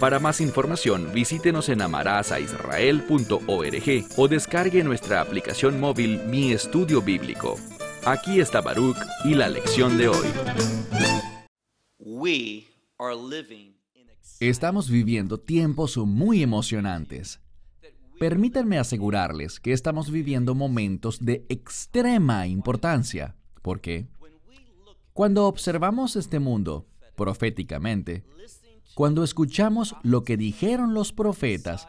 Para más información, visítenos en amarazaisrael.org o descargue nuestra aplicación móvil Mi Estudio Bíblico. Aquí está Baruch y la lección de hoy. Estamos viviendo tiempos muy emocionantes. Permítanme asegurarles que estamos viviendo momentos de extrema importancia. ¿Por qué? Cuando observamos este mundo proféticamente, cuando escuchamos lo que dijeron los profetas,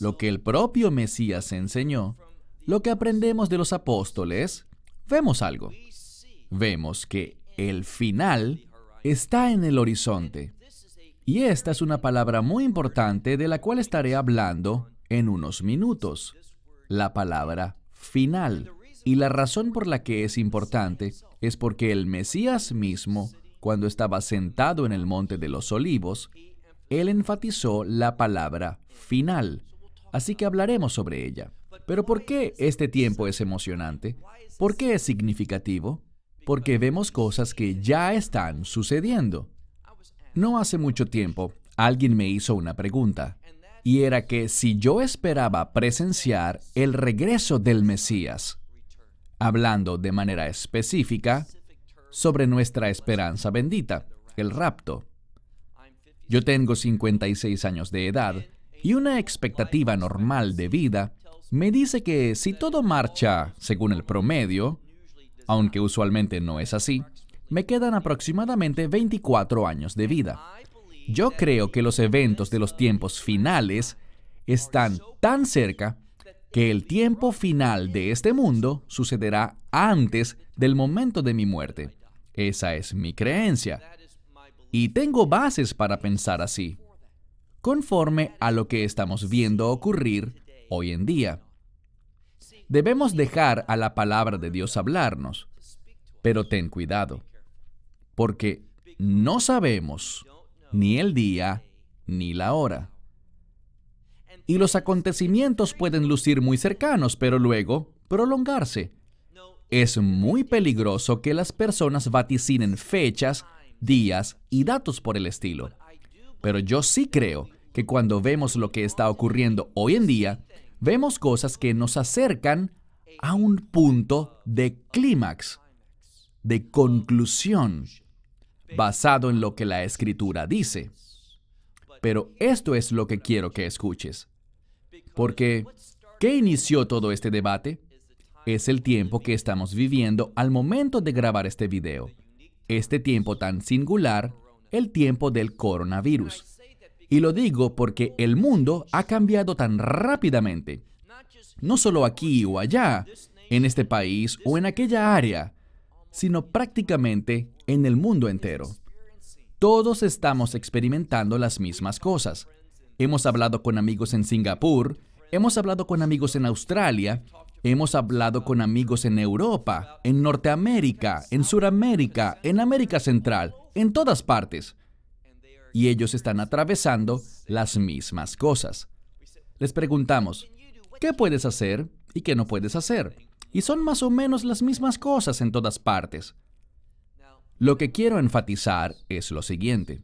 lo que el propio Mesías enseñó, lo que aprendemos de los apóstoles, vemos algo. Vemos que el final está en el horizonte. Y esta es una palabra muy importante de la cual estaré hablando en unos minutos. La palabra final. Y la razón por la que es importante es porque el Mesías mismo, cuando estaba sentado en el monte de los olivos, él enfatizó la palabra final, así que hablaremos sobre ella. Pero ¿por qué este tiempo es emocionante? ¿Por qué es significativo? Porque vemos cosas que ya están sucediendo. No hace mucho tiempo, alguien me hizo una pregunta, y era que si yo esperaba presenciar el regreso del Mesías, hablando de manera específica sobre nuestra esperanza bendita, el rapto. Yo tengo 56 años de edad y una expectativa normal de vida me dice que si todo marcha según el promedio, aunque usualmente no es así, me quedan aproximadamente 24 años de vida. Yo creo que los eventos de los tiempos finales están tan cerca que el tiempo final de este mundo sucederá antes del momento de mi muerte. Esa es mi creencia. Y tengo bases para pensar así, conforme a lo que estamos viendo ocurrir hoy en día. Debemos dejar a la palabra de Dios hablarnos, pero ten cuidado, porque no sabemos ni el día ni la hora. Y los acontecimientos pueden lucir muy cercanos, pero luego prolongarse. Es muy peligroso que las personas vaticinen fechas días y datos por el estilo. Pero yo sí creo que cuando vemos lo que está ocurriendo hoy en día, vemos cosas que nos acercan a un punto de clímax, de conclusión, basado en lo que la escritura dice. Pero esto es lo que quiero que escuches. Porque, ¿qué inició todo este debate? Es el tiempo que estamos viviendo al momento de grabar este video este tiempo tan singular, el tiempo del coronavirus. Y lo digo porque el mundo ha cambiado tan rápidamente, no solo aquí o allá, en este país o en aquella área, sino prácticamente en el mundo entero. Todos estamos experimentando las mismas cosas. Hemos hablado con amigos en Singapur, hemos hablado con amigos en Australia, Hemos hablado con amigos en Europa, en Norteamérica, en Suramérica, en América Central, en todas partes. Y ellos están atravesando las mismas cosas. Les preguntamos, ¿qué puedes hacer y qué no puedes hacer? Y son más o menos las mismas cosas en todas partes. Lo que quiero enfatizar es lo siguiente.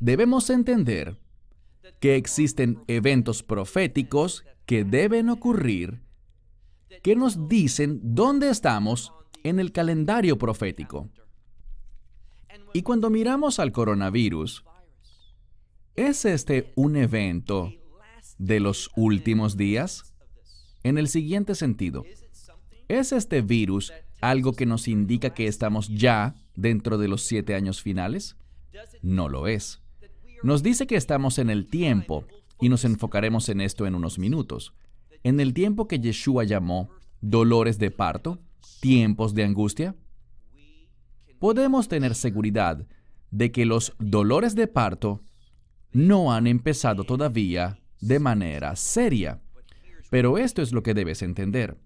Debemos entender que existen eventos proféticos que deben ocurrir que nos dicen dónde estamos en el calendario profético. Y cuando miramos al coronavirus, ¿es este un evento de los últimos días? En el siguiente sentido, ¿es este virus algo que nos indica que estamos ya dentro de los siete años finales? No lo es. Nos dice que estamos en el tiempo, y nos enfocaremos en esto en unos minutos en el tiempo que Yeshua llamó dolores de parto, tiempos de angustia? Podemos tener seguridad de que los dolores de parto no han empezado todavía de manera seria. Pero esto es lo que debes entender.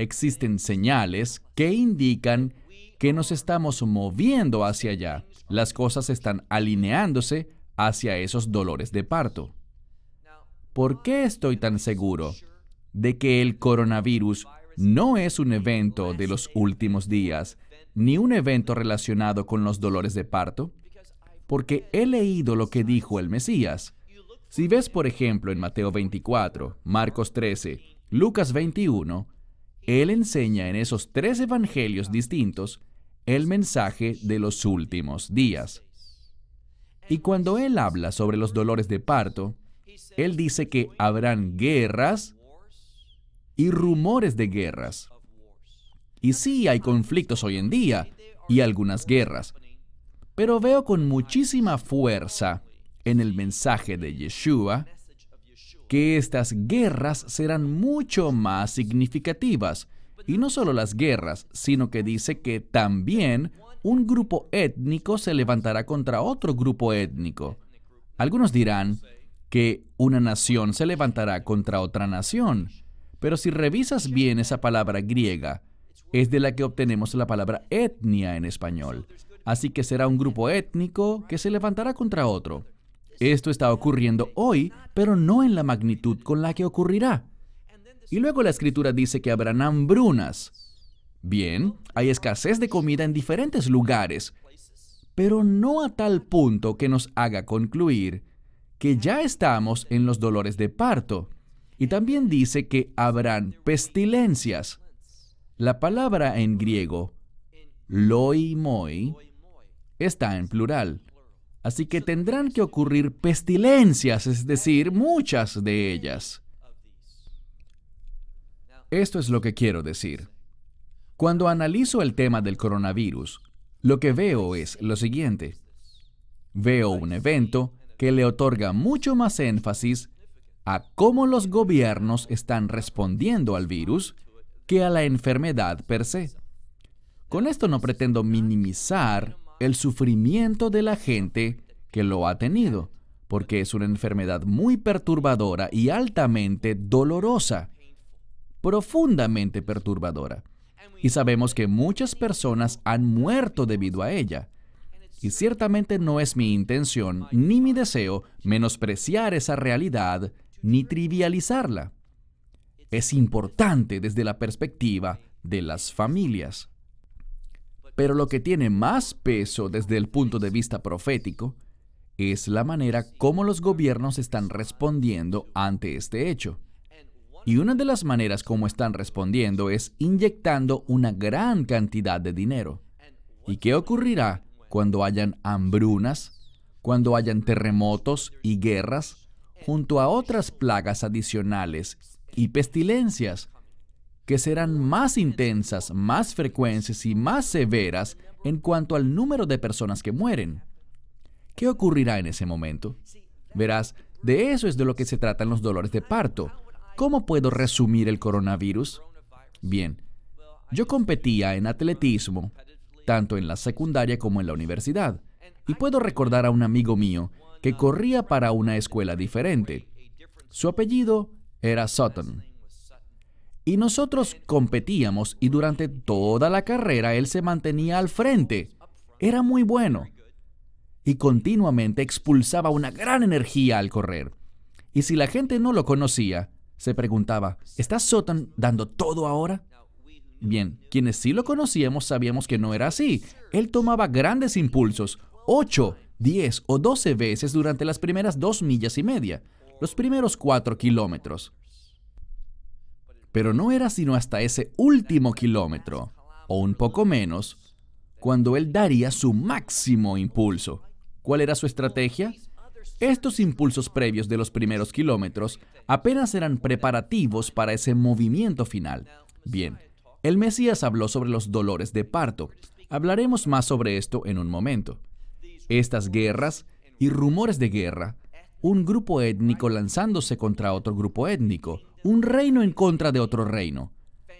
Existen señales que indican que nos estamos moviendo hacia allá. Las cosas están alineándose hacia esos dolores de parto. ¿Por qué estoy tan seguro de que el coronavirus no es un evento de los últimos días, ni un evento relacionado con los dolores de parto? Porque he leído lo que dijo el Mesías. Si ves, por ejemplo, en Mateo 24, Marcos 13, Lucas 21, él enseña en esos tres evangelios distintos el mensaje de los últimos días. Y cuando él habla sobre los dolores de parto, él dice que habrán guerras y rumores de guerras. Y sí hay conflictos hoy en día y algunas guerras, pero veo con muchísima fuerza en el mensaje de Yeshua que estas guerras serán mucho más significativas. Y no solo las guerras, sino que dice que también un grupo étnico se levantará contra otro grupo étnico. Algunos dirán que una nación se levantará contra otra nación. Pero si revisas bien esa palabra griega, es de la que obtenemos la palabra etnia en español. Así que será un grupo étnico que se levantará contra otro. Esto está ocurriendo hoy, pero no en la magnitud con la que ocurrirá. Y luego la escritura dice que habrán hambrunas. Bien, hay escasez de comida en diferentes lugares, pero no a tal punto que nos haga concluir que ya estamos en los dolores de parto. Y también dice que habrán pestilencias. La palabra en griego, loimoi, está en plural. Así que tendrán que ocurrir pestilencias, es decir, muchas de ellas. Esto es lo que quiero decir. Cuando analizo el tema del coronavirus, lo que veo es lo siguiente. Veo un evento que le otorga mucho más énfasis a cómo los gobiernos están respondiendo al virus que a la enfermedad per se. Con esto no pretendo minimizar el sufrimiento de la gente que lo ha tenido, porque es una enfermedad muy perturbadora y altamente dolorosa, profundamente perturbadora. Y sabemos que muchas personas han muerto debido a ella. Y ciertamente no es mi intención ni mi deseo menospreciar esa realidad ni trivializarla. Es importante desde la perspectiva de las familias. Pero lo que tiene más peso desde el punto de vista profético es la manera como los gobiernos están respondiendo ante este hecho. Y una de las maneras como están respondiendo es inyectando una gran cantidad de dinero. ¿Y qué ocurrirá cuando hayan hambrunas, cuando hayan terremotos y guerras, junto a otras plagas adicionales y pestilencias que serán más intensas, más frecuentes y más severas en cuanto al número de personas que mueren. ¿Qué ocurrirá en ese momento? Verás, de eso es de lo que se tratan los dolores de parto. ¿Cómo puedo resumir el coronavirus? Bien, yo competía en atletismo, tanto en la secundaria como en la universidad, y puedo recordar a un amigo mío que corría para una escuela diferente. Su apellido era Sutton. Y nosotros competíamos y durante toda la carrera él se mantenía al frente. Era muy bueno. Y continuamente expulsaba una gran energía al correr. Y si la gente no lo conocía, se preguntaba, ¿está Sutton dando todo ahora? Bien, quienes sí lo conocíamos sabíamos que no era así. Él tomaba grandes impulsos, 8, 10 o 12 veces durante las primeras dos millas y media, los primeros cuatro kilómetros. Pero no era sino hasta ese último kilómetro, o un poco menos, cuando él daría su máximo impulso. ¿Cuál era su estrategia? Estos impulsos previos de los primeros kilómetros apenas eran preparativos para ese movimiento final. Bien, el Mesías habló sobre los dolores de parto. Hablaremos más sobre esto en un momento. Estas guerras y rumores de guerra, un grupo étnico lanzándose contra otro grupo étnico, un reino en contra de otro reino,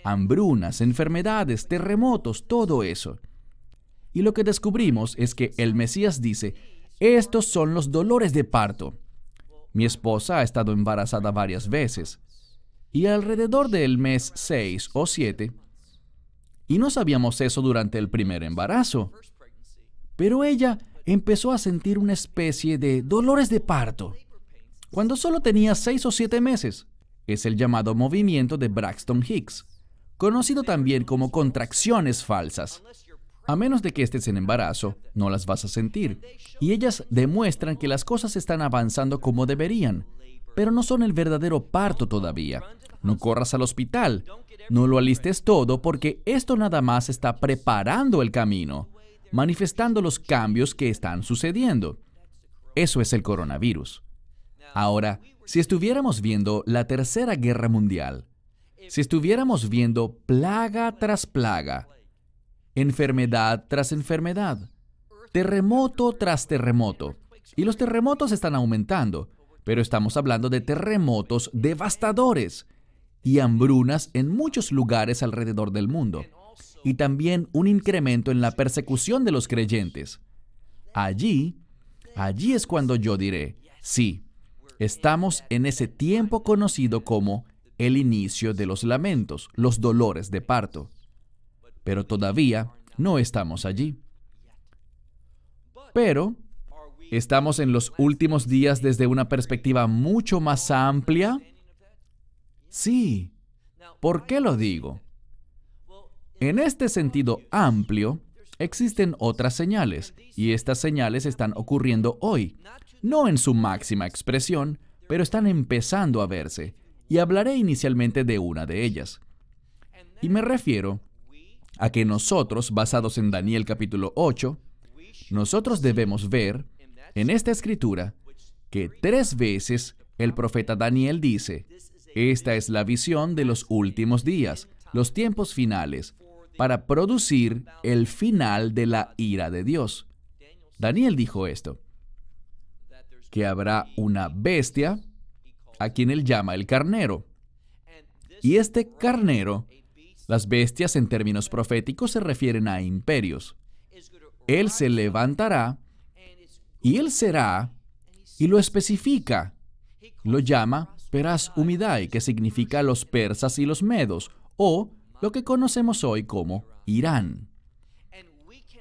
hambrunas, enfermedades, terremotos, todo eso. Y lo que descubrimos es que el Mesías dice, Estos son los dolores de parto. Mi esposa ha estado embarazada varias veces y alrededor del mes 6 o 7, y no sabíamos eso durante el primer embarazo, pero ella empezó a sentir una especie de dolores de parto cuando solo tenía 6 o 7 meses. Es el llamado movimiento de Braxton Hicks, conocido también como contracciones falsas. A menos de que estés en embarazo, no las vas a sentir. Y ellas demuestran que las cosas están avanzando como deberían, pero no son el verdadero parto todavía. No corras al hospital, no lo alistes todo porque esto nada más está preparando el camino, manifestando los cambios que están sucediendo. Eso es el coronavirus. Ahora, si estuviéramos viendo la Tercera Guerra Mundial, si estuviéramos viendo plaga tras plaga, enfermedad tras enfermedad, terremoto tras terremoto. Y los terremotos están aumentando, pero estamos hablando de terremotos devastadores y hambrunas en muchos lugares alrededor del mundo. Y también un incremento en la persecución de los creyentes. Allí, allí es cuando yo diré, sí, estamos en ese tiempo conocido como el inicio de los lamentos, los dolores de parto pero todavía no estamos allí. Pero, ¿estamos en los últimos días desde una perspectiva mucho más amplia? Sí. ¿Por qué lo digo? En este sentido amplio, existen otras señales, y estas señales están ocurriendo hoy, no en su máxima expresión, pero están empezando a verse, y hablaré inicialmente de una de ellas. Y me refiero a que nosotros, basados en Daniel capítulo 8, nosotros debemos ver en esta escritura que tres veces el profeta Daniel dice, esta es la visión de los últimos días, los tiempos finales, para producir el final de la ira de Dios. Daniel dijo esto, que habrá una bestia a quien él llama el carnero. Y este carnero las bestias en términos proféticos se refieren a imperios. Él se levantará y él será, y lo especifica. Lo llama Peras Humidai, que significa los persas y los medos, o lo que conocemos hoy como Irán.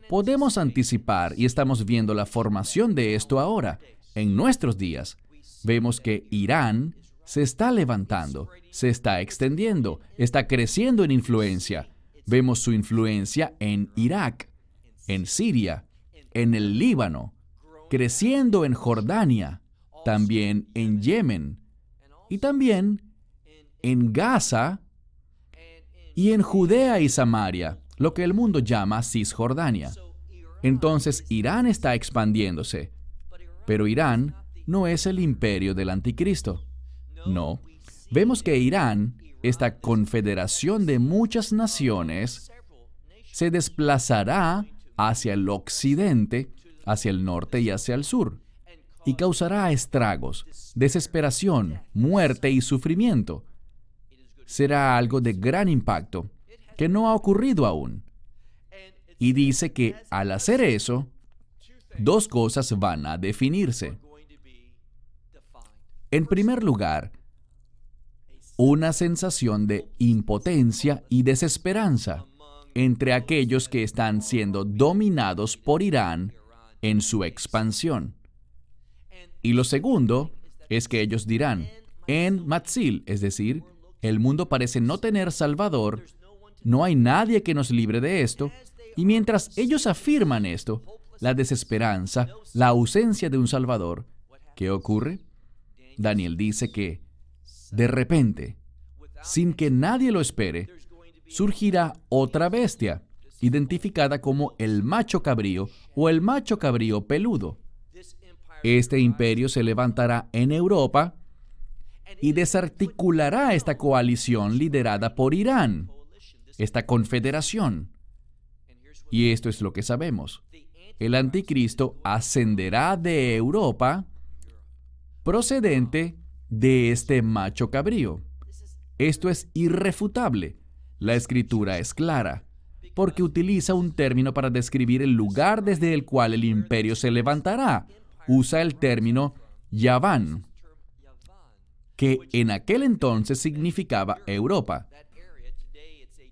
Podemos anticipar, y estamos viendo la formación de esto ahora, en nuestros días. Vemos que Irán se está levantando, se está extendiendo, está creciendo en influencia. Vemos su influencia en Irak, en Siria, en el Líbano, creciendo en Jordania, también en Yemen y también en Gaza y en Judea y Samaria, lo que el mundo llama Cisjordania. Entonces Irán está expandiéndose, pero Irán no es el imperio del anticristo. No. Vemos que Irán, esta confederación de muchas naciones, se desplazará hacia el occidente, hacia el norte y hacia el sur, y causará estragos, desesperación, muerte y sufrimiento. Será algo de gran impacto que no ha ocurrido aún. Y dice que al hacer eso, dos cosas van a definirse. En primer lugar, una sensación de impotencia y desesperanza entre aquellos que están siendo dominados por Irán en su expansión. Y lo segundo es que ellos dirán, en Matzil, es decir, el mundo parece no tener salvador, no hay nadie que nos libre de esto, y mientras ellos afirman esto, la desesperanza, la ausencia de un salvador, ¿qué ocurre? Daniel dice que, de repente, sin que nadie lo espere, surgirá otra bestia, identificada como el macho cabrío o el macho cabrío peludo. Este imperio se levantará en Europa y desarticulará esta coalición liderada por Irán, esta confederación. Y esto es lo que sabemos. El anticristo ascenderá de Europa procedente de este macho cabrío. Esto es irrefutable. La escritura es clara, porque utiliza un término para describir el lugar desde el cual el imperio se levantará, usa el término Yaván, que en aquel entonces significaba Europa.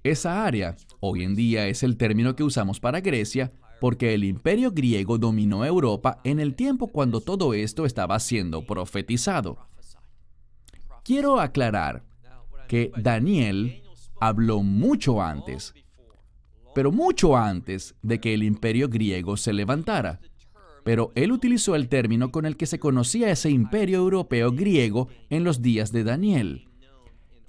Esa área hoy en día es el término que usamos para Grecia porque el imperio griego dominó Europa en el tiempo cuando todo esto estaba siendo profetizado. Quiero aclarar que Daniel habló mucho antes, pero mucho antes de que el imperio griego se levantara. Pero él utilizó el término con el que se conocía ese imperio europeo griego en los días de Daniel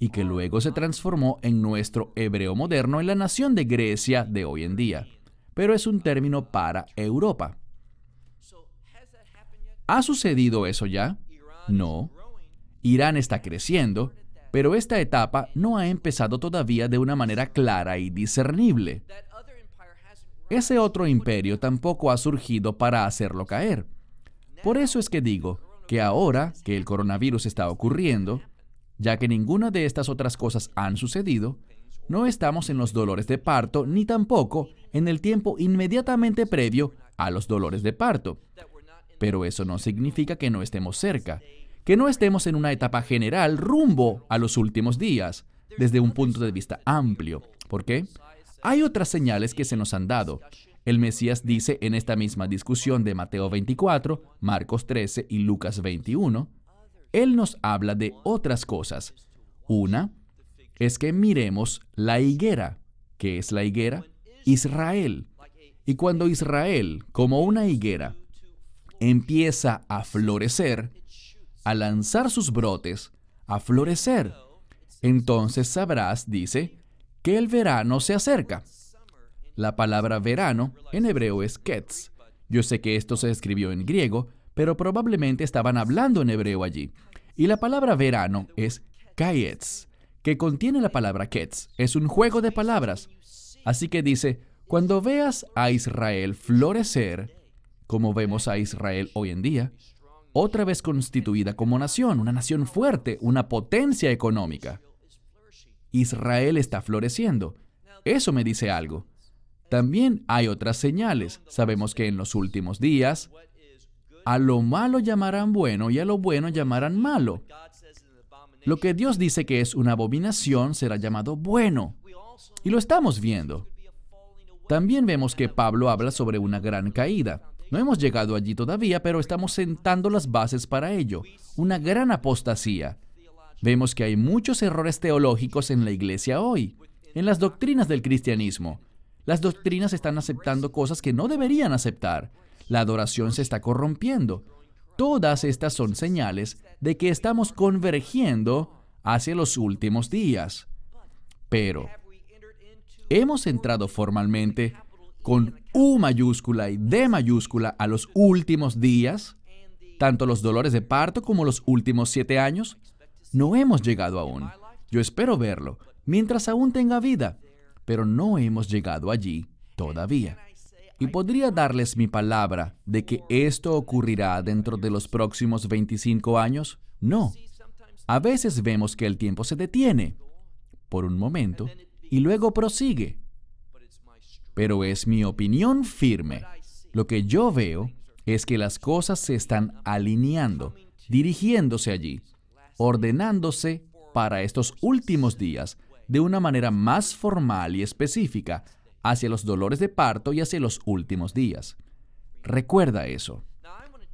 y que luego se transformó en nuestro hebreo moderno en la nación de Grecia de hoy en día. Pero es un término para Europa. ¿Ha sucedido eso ya? No. Irán está creciendo, pero esta etapa no ha empezado todavía de una manera clara y discernible. Ese otro imperio tampoco ha surgido para hacerlo caer. Por eso es que digo que ahora que el coronavirus está ocurriendo, ya que ninguna de estas otras cosas han sucedido, no estamos en los dolores de parto ni tampoco en el tiempo inmediatamente previo a los dolores de parto. Pero eso no significa que no estemos cerca, que no estemos en una etapa general rumbo a los últimos días, desde un punto de vista amplio. ¿Por qué? Hay otras señales que se nos han dado. El Mesías dice en esta misma discusión de Mateo 24, Marcos 13 y Lucas 21, él nos habla de otras cosas. Una es que miremos la higuera. ¿Qué es la higuera? Israel. Y cuando Israel, como una higuera, empieza a florecer, a lanzar sus brotes, a florecer, entonces sabrás, dice, que el verano se acerca. La palabra verano en hebreo es ketz. Yo sé que esto se escribió en griego, pero probablemente estaban hablando en hebreo allí. Y la palabra verano es kayetz, que contiene la palabra ketz. Es un juego de palabras. Así que dice, cuando veas a Israel florecer, como vemos a Israel hoy en día, otra vez constituida como nación, una nación fuerte, una potencia económica. Israel está floreciendo. Eso me dice algo. También hay otras señales. Sabemos que en los últimos días a lo malo llamarán bueno y a lo bueno llamarán malo. Lo que Dios dice que es una abominación será llamado bueno. Y lo estamos viendo. También vemos que Pablo habla sobre una gran caída. No hemos llegado allí todavía, pero estamos sentando las bases para ello. Una gran apostasía. Vemos que hay muchos errores teológicos en la iglesia hoy, en las doctrinas del cristianismo. Las doctrinas están aceptando cosas que no deberían aceptar. La adoración se está corrompiendo. Todas estas son señales de que estamos convergiendo hacia los últimos días. Pero, ¿hemos entrado formalmente con U mayúscula y D mayúscula a los últimos días? Tanto los dolores de parto como los últimos siete años. No hemos llegado aún. Yo espero verlo mientras aún tenga vida, pero no hemos llegado allí todavía. Y podría darles mi palabra de que esto ocurrirá dentro de los próximos 25 años. No. A veces vemos que el tiempo se detiene por un momento y luego prosigue. Pero es mi opinión firme. Lo que yo veo es que las cosas se están alineando, dirigiéndose allí, ordenándose para estos últimos días de una manera más formal y específica hacia los dolores de parto y hacia los últimos días. Recuerda eso.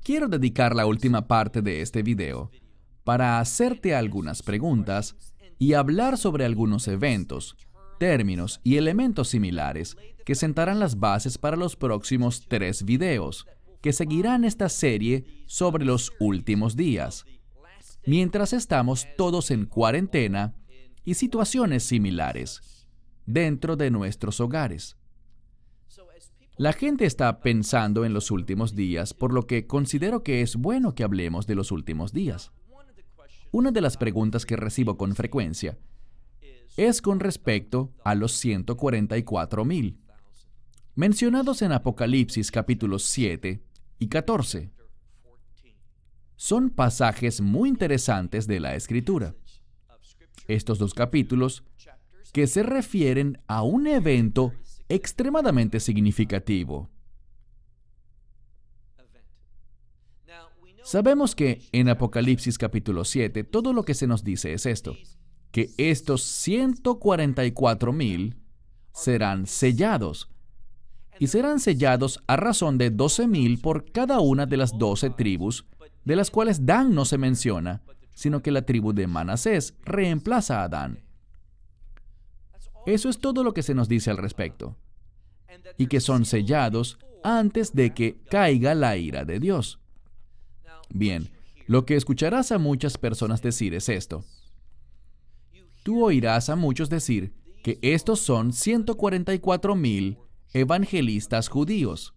Quiero dedicar la última parte de este video para hacerte algunas preguntas y hablar sobre algunos eventos, términos y elementos similares que sentarán las bases para los próximos tres videos que seguirán esta serie sobre los últimos días, mientras estamos todos en cuarentena y situaciones similares dentro de nuestros hogares. La gente está pensando en los últimos días, por lo que considero que es bueno que hablemos de los últimos días. Una de las preguntas que recibo con frecuencia es con respecto a los 144 mil, mencionados en Apocalipsis capítulos 7 y 14. Son pasajes muy interesantes de la Escritura. Estos dos capítulos que se refieren a un evento extremadamente significativo. Sabemos que en Apocalipsis capítulo 7 todo lo que se nos dice es esto, que estos 144 mil serán sellados y serán sellados a razón de 12 mil por cada una de las doce tribus, de las cuales Dan no se menciona, sino que la tribu de Manasés reemplaza a Dan. Eso es todo lo que se nos dice al respecto. Y que son sellados antes de que caiga la ira de Dios. Bien, lo que escucharás a muchas personas decir es esto. Tú oirás a muchos decir que estos son 144 mil evangelistas judíos.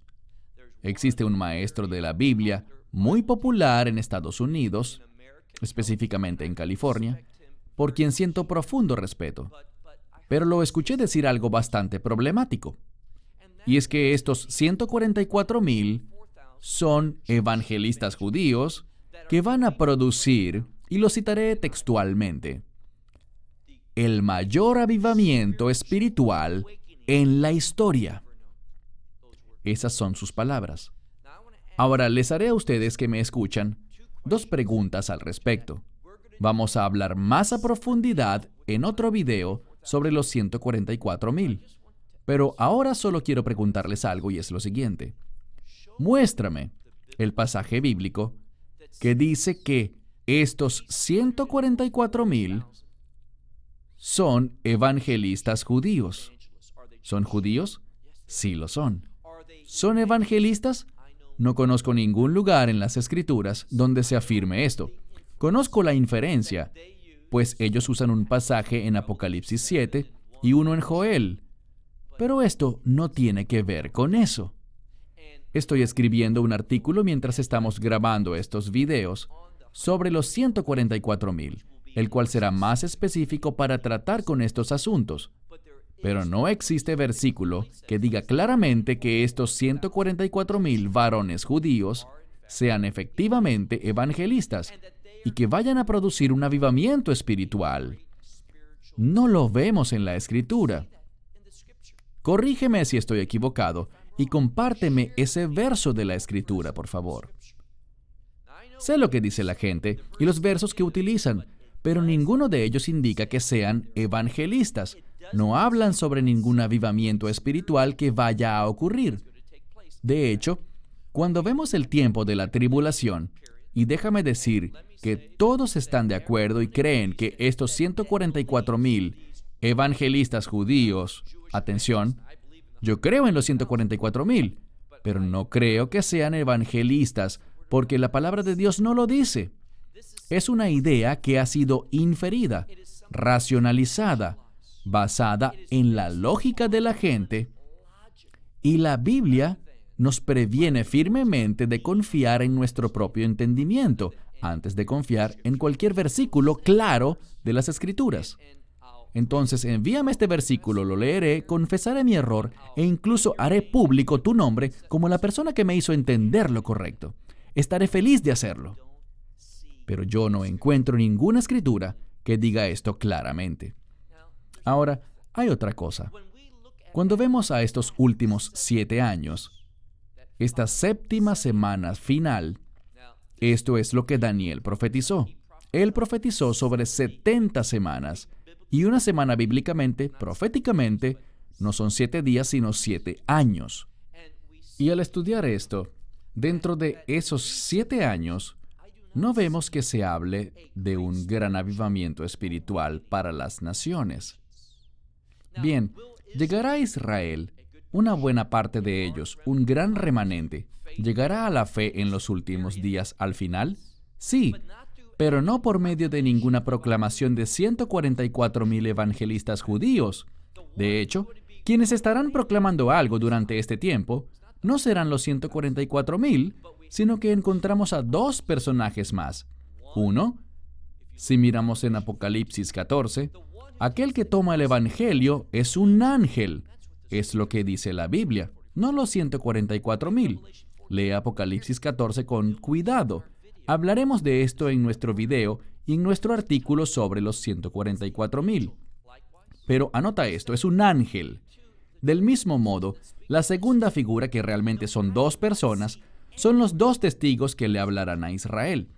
Existe un maestro de la Biblia muy popular en Estados Unidos, específicamente en California, por quien siento profundo respeto. Pero lo escuché decir algo bastante problemático. Y es que estos 144 mil son evangelistas judíos que van a producir, y lo citaré textualmente, el mayor avivamiento espiritual en la historia. Esas son sus palabras. Ahora les haré a ustedes que me escuchan dos preguntas al respecto. Vamos a hablar más a profundidad en otro video sobre los 144 mil. Pero ahora solo quiero preguntarles algo y es lo siguiente. Muéstrame el pasaje bíblico que dice que estos 144 mil son evangelistas judíos. ¿Son judíos? Sí lo son. ¿Son evangelistas? No conozco ningún lugar en las escrituras donde se afirme esto. Conozco la inferencia, pues ellos usan un pasaje en Apocalipsis 7 y uno en Joel. Pero esto no tiene que ver con eso. Estoy escribiendo un artículo mientras estamos grabando estos videos sobre los 144 mil, el cual será más específico para tratar con estos asuntos. Pero no existe versículo que diga claramente que estos 144 mil varones judíos sean efectivamente evangelistas y que vayan a producir un avivamiento espiritual. No lo vemos en la escritura. Corrígeme si estoy equivocado y compárteme ese verso de la escritura, por favor. Sé lo que dice la gente y los versos que utilizan, pero ninguno de ellos indica que sean evangelistas no hablan sobre ningún avivamiento espiritual que vaya a ocurrir. De hecho, cuando vemos el tiempo de la tribulación, y déjame decir que todos están de acuerdo y creen que estos 144 mil evangelistas judíos, atención, yo creo en los 144 mil, pero no creo que sean evangelistas porque la palabra de Dios no lo dice. Es una idea que ha sido inferida, racionalizada, basada en la lógica de la gente y la Biblia nos previene firmemente de confiar en nuestro propio entendimiento antes de confiar en cualquier versículo claro de las Escrituras. Entonces envíame este versículo, lo leeré, confesaré mi error e incluso haré público tu nombre como la persona que me hizo entender lo correcto. Estaré feliz de hacerlo. Pero yo no encuentro ninguna escritura que diga esto claramente. Ahora, hay otra cosa. Cuando vemos a estos últimos siete años, esta séptima semana final, esto es lo que Daniel profetizó. Él profetizó sobre 70 semanas, y una semana bíblicamente, proféticamente, no son siete días, sino siete años. Y al estudiar esto, dentro de esos siete años, no vemos que se hable de un gran avivamiento espiritual para las naciones. Bien, llegará a Israel, una buena parte de ellos, un gran remanente. ¿Llegará a la fe en los últimos días al final? Sí, pero no por medio de ninguna proclamación de 144 mil evangelistas judíos. De hecho, quienes estarán proclamando algo durante este tiempo no serán los 144 mil, sino que encontramos a dos personajes más. Uno, si miramos en Apocalipsis 14, Aquel que toma el Evangelio es un ángel. Es lo que dice la Biblia, no los 144 mil. Lee Apocalipsis 14 con cuidado. Hablaremos de esto en nuestro video y en nuestro artículo sobre los 144 mil. Pero anota esto, es un ángel. Del mismo modo, la segunda figura, que realmente son dos personas, son los dos testigos que le hablarán a Israel.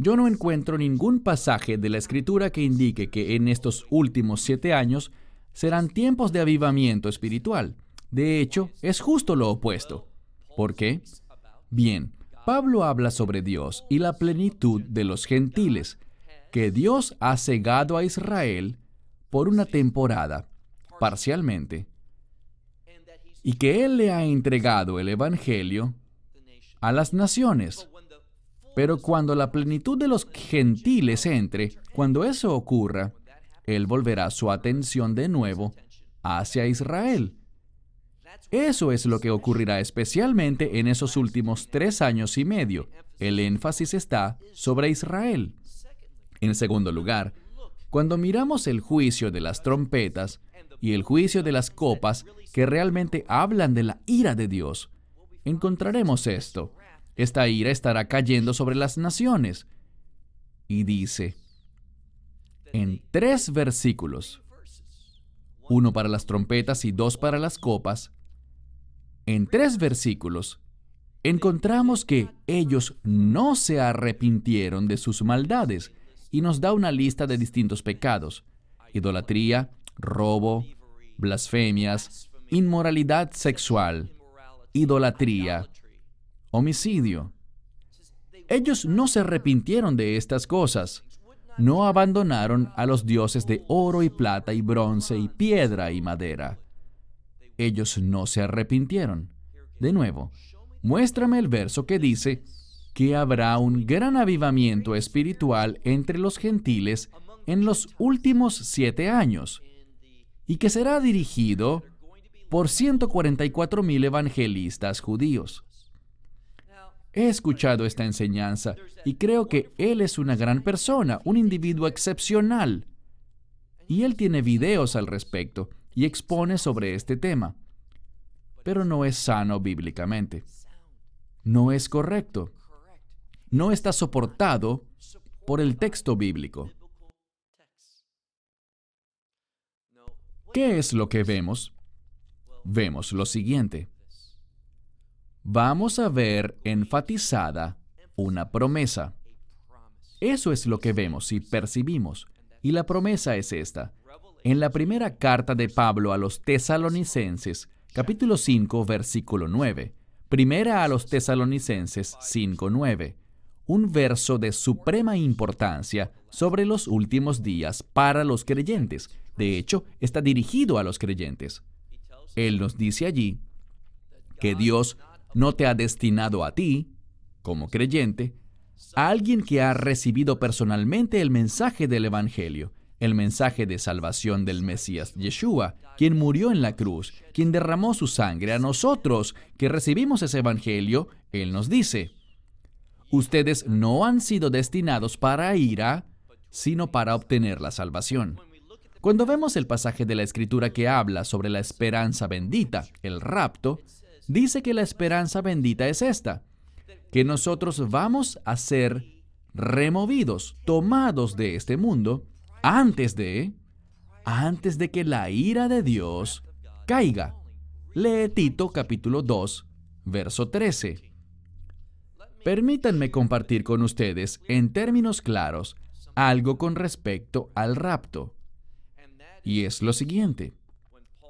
Yo no encuentro ningún pasaje de la escritura que indique que en estos últimos siete años serán tiempos de avivamiento espiritual. De hecho, es justo lo opuesto. ¿Por qué? Bien, Pablo habla sobre Dios y la plenitud de los gentiles, que Dios ha cegado a Israel por una temporada, parcialmente, y que Él le ha entregado el Evangelio a las naciones. Pero cuando la plenitud de los gentiles entre, cuando eso ocurra, Él volverá su atención de nuevo hacia Israel. Eso es lo que ocurrirá especialmente en esos últimos tres años y medio. El énfasis está sobre Israel. En segundo lugar, cuando miramos el juicio de las trompetas y el juicio de las copas que realmente hablan de la ira de Dios, encontraremos esto. Esta ira estará cayendo sobre las naciones. Y dice, en tres versículos, uno para las trompetas y dos para las copas, en tres versículos, encontramos que ellos no se arrepintieron de sus maldades y nos da una lista de distintos pecados. Idolatría, robo, blasfemias, inmoralidad sexual, idolatría, homicidio. Ellos no se arrepintieron de estas cosas. No abandonaron a los dioses de oro y plata y bronce y piedra y madera ellos no se arrepintieron. De nuevo, muéstrame el verso que dice que habrá un gran avivamiento espiritual entre los gentiles en los últimos siete años y que será dirigido por 144 mil evangelistas judíos. He escuchado esta enseñanza y creo que él es una gran persona, un individuo excepcional. Y él tiene videos al respecto y expone sobre este tema, pero no es sano bíblicamente. No es correcto. No está soportado por el texto bíblico. ¿Qué es lo que vemos? Vemos lo siguiente. Vamos a ver enfatizada una promesa. Eso es lo que vemos y percibimos. Y la promesa es esta. En la primera carta de Pablo a los tesalonicenses, capítulo 5, versículo 9. Primera a los tesalonicenses 5, 9. Un verso de suprema importancia sobre los últimos días para los creyentes. De hecho, está dirigido a los creyentes. Él nos dice allí que Dios no te ha destinado a ti, como creyente, a alguien que ha recibido personalmente el mensaje del Evangelio el mensaje de salvación del Mesías Yeshua, quien murió en la cruz, quien derramó su sangre a nosotros que recibimos ese Evangelio, Él nos dice, ustedes no han sido destinados para ira, sino para obtener la salvación. Cuando vemos el pasaje de la Escritura que habla sobre la esperanza bendita, el rapto, dice que la esperanza bendita es esta, que nosotros vamos a ser removidos, tomados de este mundo, antes de, antes de que la ira de Dios caiga. Lee Tito capítulo 2, verso 13. Permítanme compartir con ustedes, en términos claros, algo con respecto al rapto. Y es lo siguiente.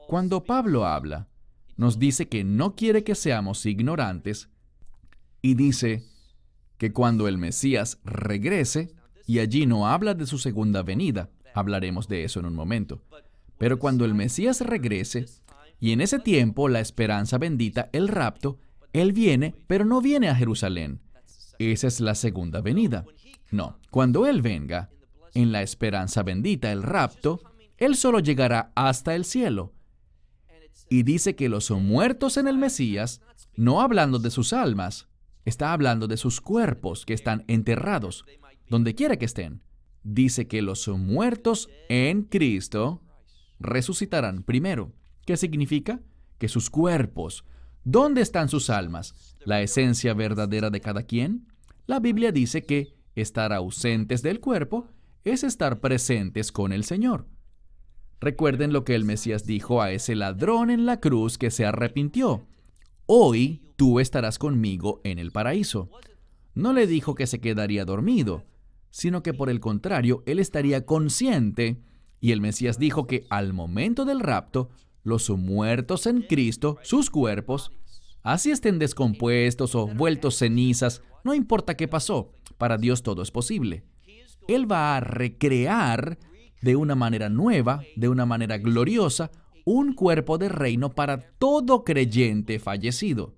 Cuando Pablo habla, nos dice que no quiere que seamos ignorantes y dice que cuando el Mesías regrese, y allí no habla de su segunda venida. Hablaremos de eso en un momento. Pero cuando el Mesías regrese, y en ese tiempo la esperanza bendita, el rapto, Él viene, pero no viene a Jerusalén. Esa es la segunda venida. No, cuando Él venga, en la esperanza bendita, el rapto, Él solo llegará hasta el cielo. Y dice que los muertos en el Mesías, no hablando de sus almas, está hablando de sus cuerpos que están enterrados, donde quiera que estén, dice que los muertos en Cristo resucitarán primero. ¿Qué significa? Que sus cuerpos. ¿Dónde están sus almas? ¿La esencia verdadera de cada quien? La Biblia dice que estar ausentes del cuerpo es estar presentes con el Señor. Recuerden lo que el Mesías dijo a ese ladrón en la cruz que se arrepintió. hoy tú estarás conmigo en el paraíso. No le dijo que se quedaría dormido, sino que por el contrario, él estaría consciente. Y el Mesías dijo que al momento del rapto, los muertos en Cristo, sus cuerpos, así estén descompuestos o vueltos cenizas, no importa qué pasó, para Dios todo es posible. Él va a recrear de una manera nueva, de una manera gloriosa, un cuerpo de reino para todo creyente fallecido.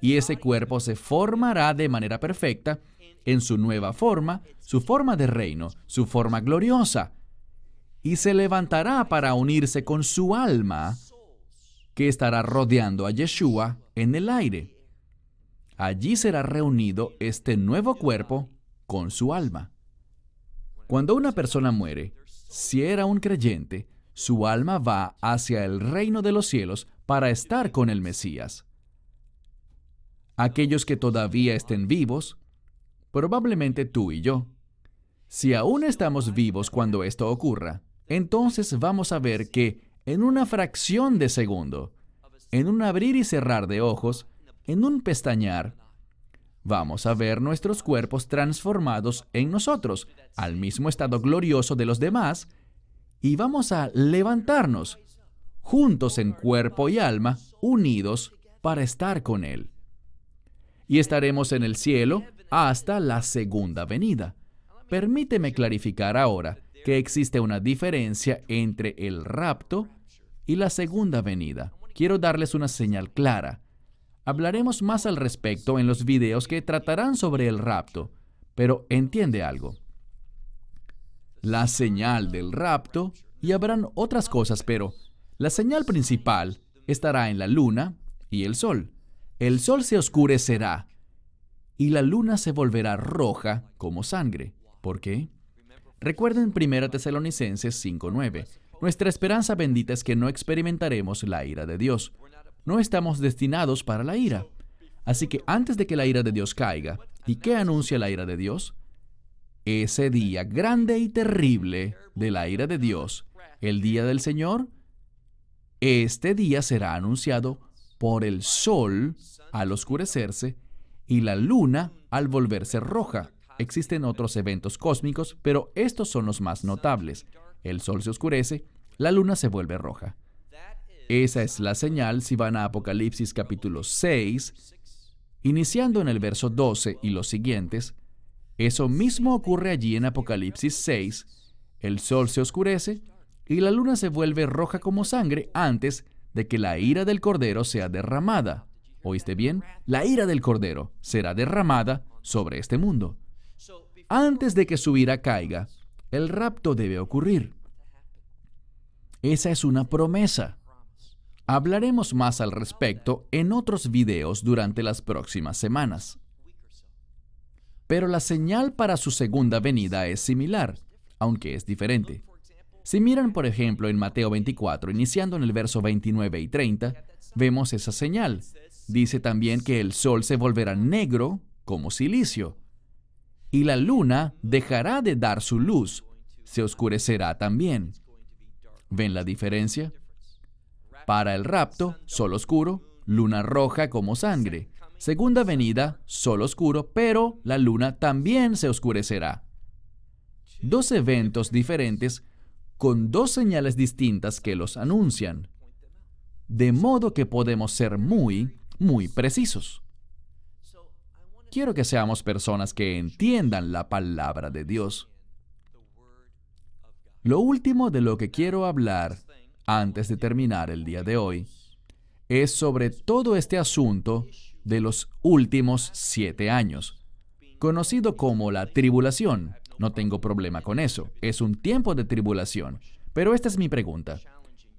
Y ese cuerpo se formará de manera perfecta en su nueva forma, su forma de reino, su forma gloriosa. Y se levantará para unirse con su alma, que estará rodeando a Yeshua en el aire. Allí será reunido este nuevo cuerpo con su alma. Cuando una persona muere, si era un creyente, su alma va hacia el reino de los cielos para estar con el Mesías. Aquellos que todavía estén vivos, probablemente tú y yo. Si aún estamos vivos cuando esto ocurra, entonces vamos a ver que en una fracción de segundo, en un abrir y cerrar de ojos, en un pestañear, vamos a ver nuestros cuerpos transformados en nosotros, al mismo estado glorioso de los demás, y vamos a levantarnos, juntos en cuerpo y alma, unidos para estar con Él. Y estaremos en el cielo hasta la segunda venida. Permíteme clarificar ahora que existe una diferencia entre el rapto y la segunda venida. Quiero darles una señal clara. Hablaremos más al respecto en los videos que tratarán sobre el rapto, pero entiende algo. La señal del rapto, y habrán otras cosas, pero la señal principal estará en la luna y el sol. El sol se oscurecerá y la luna se volverá roja como sangre. ¿Por qué? Recuerden 1 Tesalonicenses 5:9. Nuestra esperanza bendita es que no experimentaremos la ira de Dios no estamos destinados para la ira. Así que antes de que la ira de Dios caiga, ¿y qué anuncia la ira de Dios? Ese día grande y terrible de la ira de Dios, el día del Señor, este día será anunciado por el sol al oscurecerse y la luna al volverse roja. Existen otros eventos cósmicos, pero estos son los más notables. El sol se oscurece, la luna se vuelve roja. Esa es la señal si van a Apocalipsis capítulo 6, iniciando en el verso 12 y los siguientes. Eso mismo ocurre allí en Apocalipsis 6. El sol se oscurece y la luna se vuelve roja como sangre antes de que la ira del Cordero sea derramada. ¿Oíste bien? La ira del Cordero será derramada sobre este mundo. Antes de que su ira caiga, el rapto debe ocurrir. Esa es una promesa. Hablaremos más al respecto en otros videos durante las próximas semanas. Pero la señal para su segunda venida es similar, aunque es diferente. Si miran, por ejemplo, en Mateo 24, iniciando en el verso 29 y 30, vemos esa señal. Dice también que el sol se volverá negro como silicio, y la luna dejará de dar su luz, se oscurecerá también. ¿Ven la diferencia? Para el rapto, sol oscuro, luna roja como sangre. Segunda venida, sol oscuro, pero la luna también se oscurecerá. Dos eventos diferentes con dos señales distintas que los anuncian. De modo que podemos ser muy, muy precisos. Quiero que seamos personas que entiendan la palabra de Dios. Lo último de lo que quiero hablar antes de terminar el día de hoy, es sobre todo este asunto de los últimos siete años, conocido como la tribulación. No tengo problema con eso, es un tiempo de tribulación. Pero esta es mi pregunta.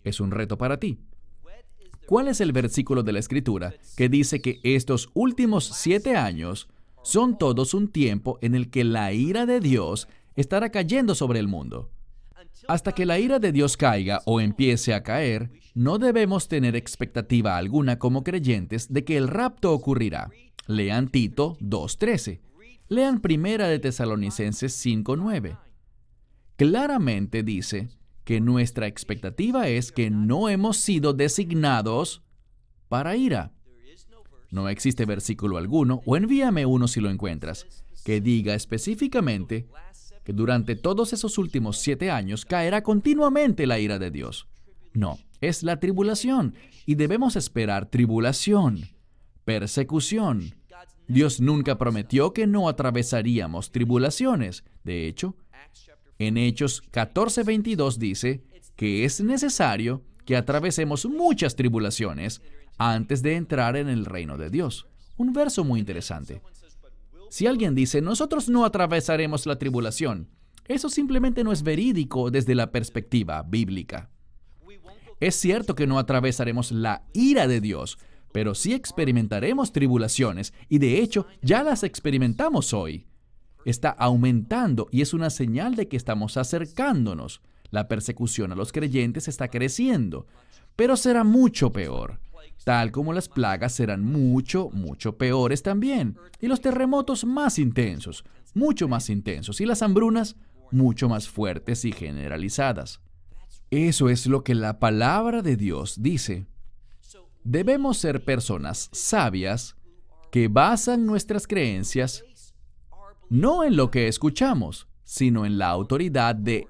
Es un reto para ti. ¿Cuál es el versículo de la Escritura que dice que estos últimos siete años son todos un tiempo en el que la ira de Dios estará cayendo sobre el mundo? Hasta que la ira de Dios caiga o empiece a caer, no debemos tener expectativa alguna como creyentes de que el rapto ocurrirá. Lean Tito 2.13. Lean Primera de Tesalonicenses 5.9. Claramente dice que nuestra expectativa es que no hemos sido designados para ira. No existe versículo alguno, o envíame uno si lo encuentras, que diga específicamente que durante todos esos últimos siete años caerá continuamente la ira de Dios. No, es la tribulación, y debemos esperar tribulación, persecución. Dios nunca prometió que no atravesaríamos tribulaciones. De hecho, en Hechos 14:22 dice que es necesario que atravesemos muchas tribulaciones antes de entrar en el reino de Dios. Un verso muy interesante. Si alguien dice, nosotros no atravesaremos la tribulación, eso simplemente no es verídico desde la perspectiva bíblica. Es cierto que no atravesaremos la ira de Dios, pero sí experimentaremos tribulaciones y de hecho ya las experimentamos hoy. Está aumentando y es una señal de que estamos acercándonos. La persecución a los creyentes está creciendo, pero será mucho peor tal como las plagas serán mucho, mucho peores también, y los terremotos más intensos, mucho más intensos, y las hambrunas mucho más fuertes y generalizadas. Eso es lo que la palabra de Dios dice. Debemos ser personas sabias que basan nuestras creencias no en lo que escuchamos, sino en la autoridad de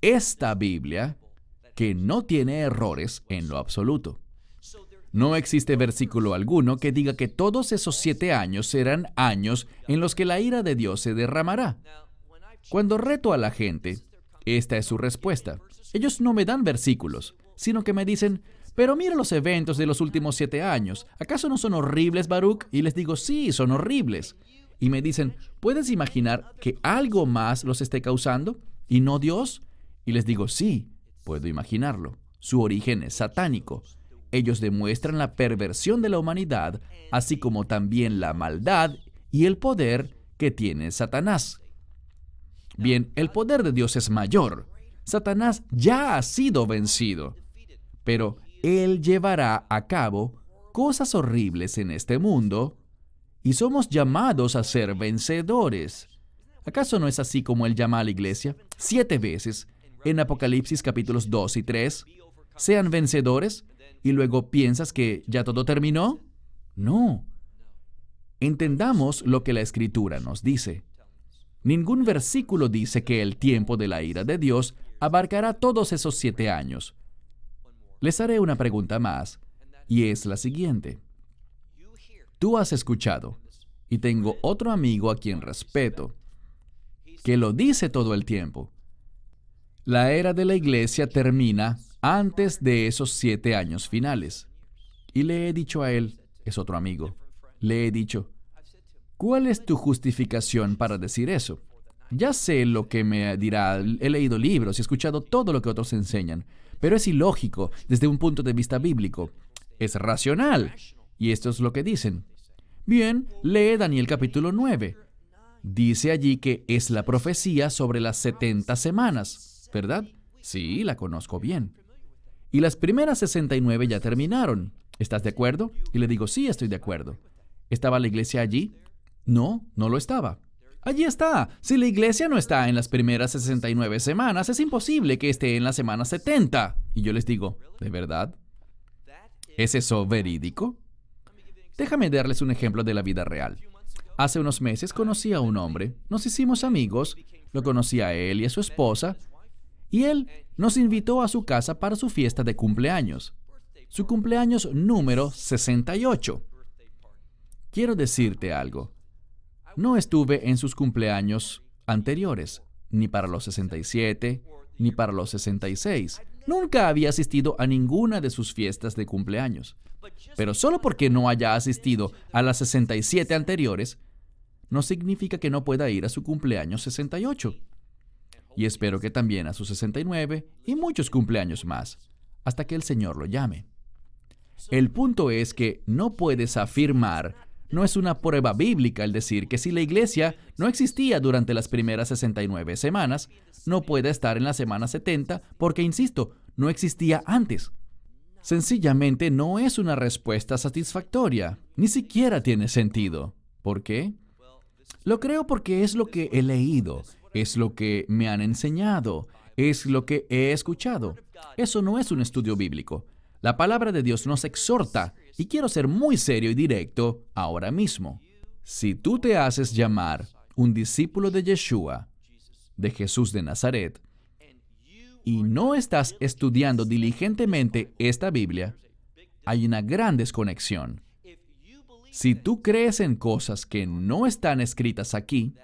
esta Biblia que no tiene errores en lo absoluto. No existe versículo alguno que diga que todos esos siete años serán años en los que la ira de Dios se derramará. Cuando reto a la gente, esta es su respuesta. Ellos no me dan versículos, sino que me dicen, pero mira los eventos de los últimos siete años. ¿Acaso no son horribles, Baruch? Y les digo, sí, son horribles. Y me dicen, ¿puedes imaginar que algo más los esté causando y no Dios? Y les digo, sí, puedo imaginarlo. Su origen es satánico. Ellos demuestran la perversión de la humanidad, así como también la maldad y el poder que tiene Satanás. Bien, el poder de Dios es mayor. Satanás ya ha sido vencido, pero Él llevará a cabo cosas horribles en este mundo y somos llamados a ser vencedores. ¿Acaso no es así como Él llama a la iglesia? Siete veces en Apocalipsis capítulos 2 y 3. Sean vencedores y luego piensas que ya todo terminó? No. Entendamos lo que la escritura nos dice. Ningún versículo dice que el tiempo de la ira de Dios abarcará todos esos siete años. Les haré una pregunta más, y es la siguiente. Tú has escuchado, y tengo otro amigo a quien respeto, que lo dice todo el tiempo. La era de la iglesia termina antes de esos siete años finales. Y le he dicho a él, es otro amigo, le he dicho, ¿cuál es tu justificación para decir eso? Ya sé lo que me dirá, he leído libros y escuchado todo lo que otros enseñan, pero es ilógico desde un punto de vista bíblico. Es racional. Y esto es lo que dicen. Bien, lee Daniel capítulo 9. Dice allí que es la profecía sobre las 70 semanas, ¿verdad? Sí, la conozco bien. Y las primeras 69 ya terminaron. ¿Estás de acuerdo? Y le digo, sí, estoy de acuerdo. ¿Estaba la iglesia allí? No, no lo estaba. Allí está. Si la iglesia no está en las primeras 69 semanas, es imposible que esté en la semana 70. Y yo les digo, ¿de verdad? ¿Es eso verídico? Déjame darles un ejemplo de la vida real. Hace unos meses conocí a un hombre, nos hicimos amigos, lo conocí a él y a su esposa, y él nos invitó a su casa para su fiesta de cumpleaños, su cumpleaños número 68. Quiero decirte algo. No estuve en sus cumpleaños anteriores, ni para los 67, ni para los 66. Nunca había asistido a ninguna de sus fiestas de cumpleaños. Pero solo porque no haya asistido a las 67 anteriores, no significa que no pueda ir a su cumpleaños 68 y espero que también a sus 69 y muchos cumpleaños más, hasta que el Señor lo llame. El punto es que no puedes afirmar, no es una prueba bíblica el decir que si la iglesia no existía durante las primeras 69 semanas, no puede estar en la semana 70 porque, insisto, no existía antes. Sencillamente no es una respuesta satisfactoria, ni siquiera tiene sentido. ¿Por qué? Lo creo porque es lo que he leído es lo que me han enseñado, es lo que he escuchado. Eso no es un estudio bíblico. La palabra de Dios nos exhorta Y quiero ser muy serio y directo ahora mismo. Si tú te haces llamar un discípulo de Yeshua, de Jesús de Nazaret, y no estás estudiando diligentemente esta Biblia, hay una gran desconexión. Si tú crees en cosas que no están escritas aquí,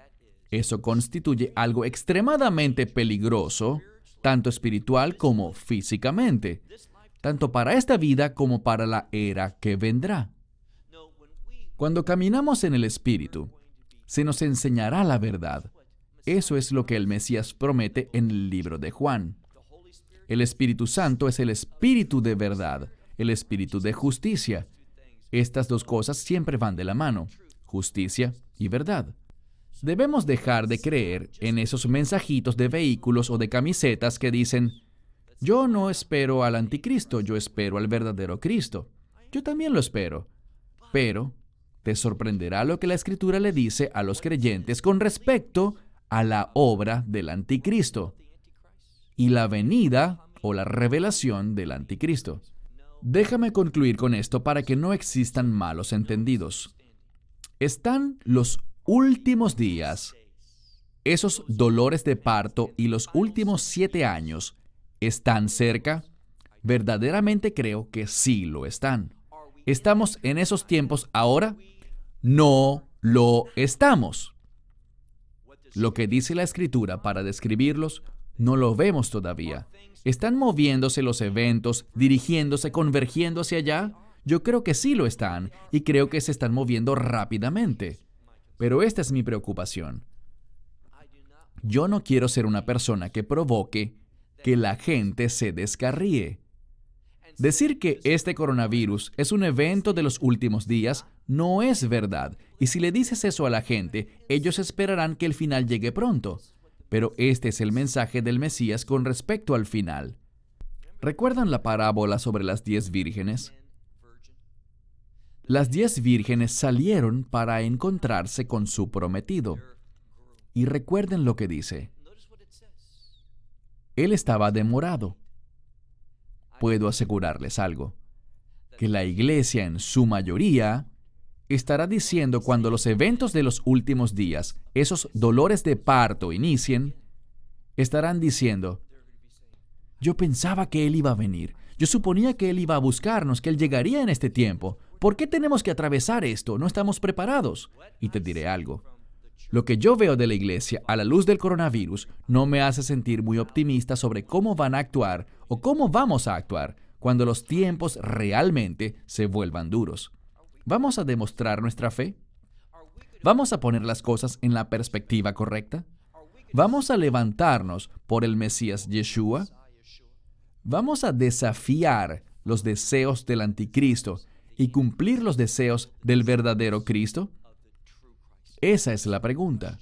eso constituye algo extremadamente peligroso, tanto espiritual como físicamente, tanto para esta vida como para la era que vendrá. Cuando caminamos en el Espíritu, se nos enseñará la verdad. Eso es lo que el Mesías promete en el libro de Juan. El Espíritu Santo es el Espíritu de verdad, el Espíritu de justicia. Estas dos cosas siempre van de la mano, justicia y verdad. Debemos dejar de creer en esos mensajitos de vehículos o de camisetas que dicen, yo no espero al anticristo, yo espero al verdadero Cristo. Yo también lo espero. Pero te sorprenderá lo que la escritura le dice a los creyentes con respecto a la obra del anticristo y la venida o la revelación del anticristo. Déjame concluir con esto para que no existan malos entendidos. Están los últimos días, esos dolores de parto y los últimos siete años están cerca. Verdaderamente creo que sí lo están. ¿Estamos en esos tiempos ahora? No lo estamos. Lo que dice la escritura para describirlos, no lo vemos todavía. ¿Están moviéndose los eventos, dirigiéndose, convergiendo hacia allá? Yo creo que sí lo están y creo que se están moviendo rápidamente. Pero esta es mi preocupación. Yo no quiero ser una persona que provoque que la gente se descarríe. Decir que este coronavirus es un evento de los últimos días no es verdad. Y si le dices eso a la gente, ellos esperarán que el final llegue pronto. Pero este es el mensaje del Mesías con respecto al final. ¿Recuerdan la parábola sobre las diez vírgenes? Las diez vírgenes salieron para encontrarse con su prometido. Y recuerden lo que dice. Él estaba demorado. Puedo asegurarles algo, que la iglesia en su mayoría estará diciendo cuando los eventos de los últimos días, esos dolores de parto inicien, estarán diciendo, yo pensaba que Él iba a venir, yo suponía que Él iba a buscarnos, que Él llegaría en este tiempo, ¿Por qué tenemos que atravesar esto? No estamos preparados. Y te diré algo. Lo que yo veo de la iglesia a la luz del coronavirus no me hace sentir muy optimista sobre cómo van a actuar o cómo vamos a actuar cuando los tiempos realmente se vuelvan duros. ¿Vamos a demostrar nuestra fe? ¿Vamos a poner las cosas en la perspectiva correcta? ¿Vamos a levantarnos por el Mesías Yeshua? ¿Vamos a desafiar los deseos del anticristo y cumplir los deseos del verdadero Cristo? Esa es la pregunta.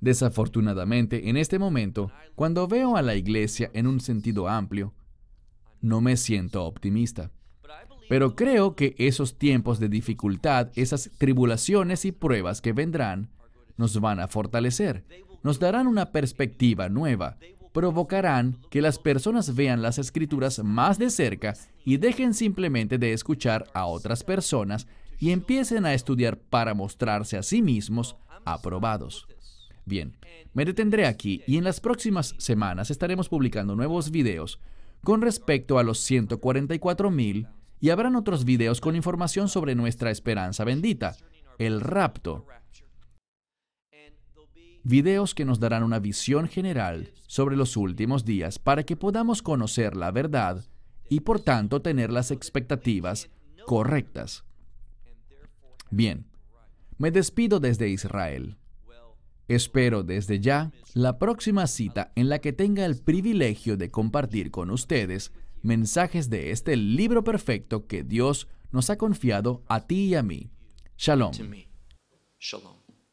Desafortunadamente, en este momento, cuando veo a la iglesia en un sentido amplio, no me siento optimista. Pero creo que esos tiempos de dificultad, esas tribulaciones y pruebas que vendrán, nos van a fortalecer, nos darán una perspectiva nueva, provocarán que las personas vean las escrituras más de cerca y dejen simplemente de escuchar a otras personas y empiecen a estudiar para mostrarse a sí mismos aprobados. Bien, me detendré aquí y en las próximas semanas estaremos publicando nuevos videos con respecto a los 144.000 y habrán otros videos con información sobre nuestra esperanza bendita, el rapto, videos que nos darán una visión general sobre los últimos días para que podamos conocer la verdad y por tanto tener las expectativas correctas. Bien, me despido desde Israel. Espero desde ya la próxima cita en la que tenga el privilegio de compartir con ustedes mensajes de este libro perfecto que Dios nos ha confiado a ti y a mí. Shalom.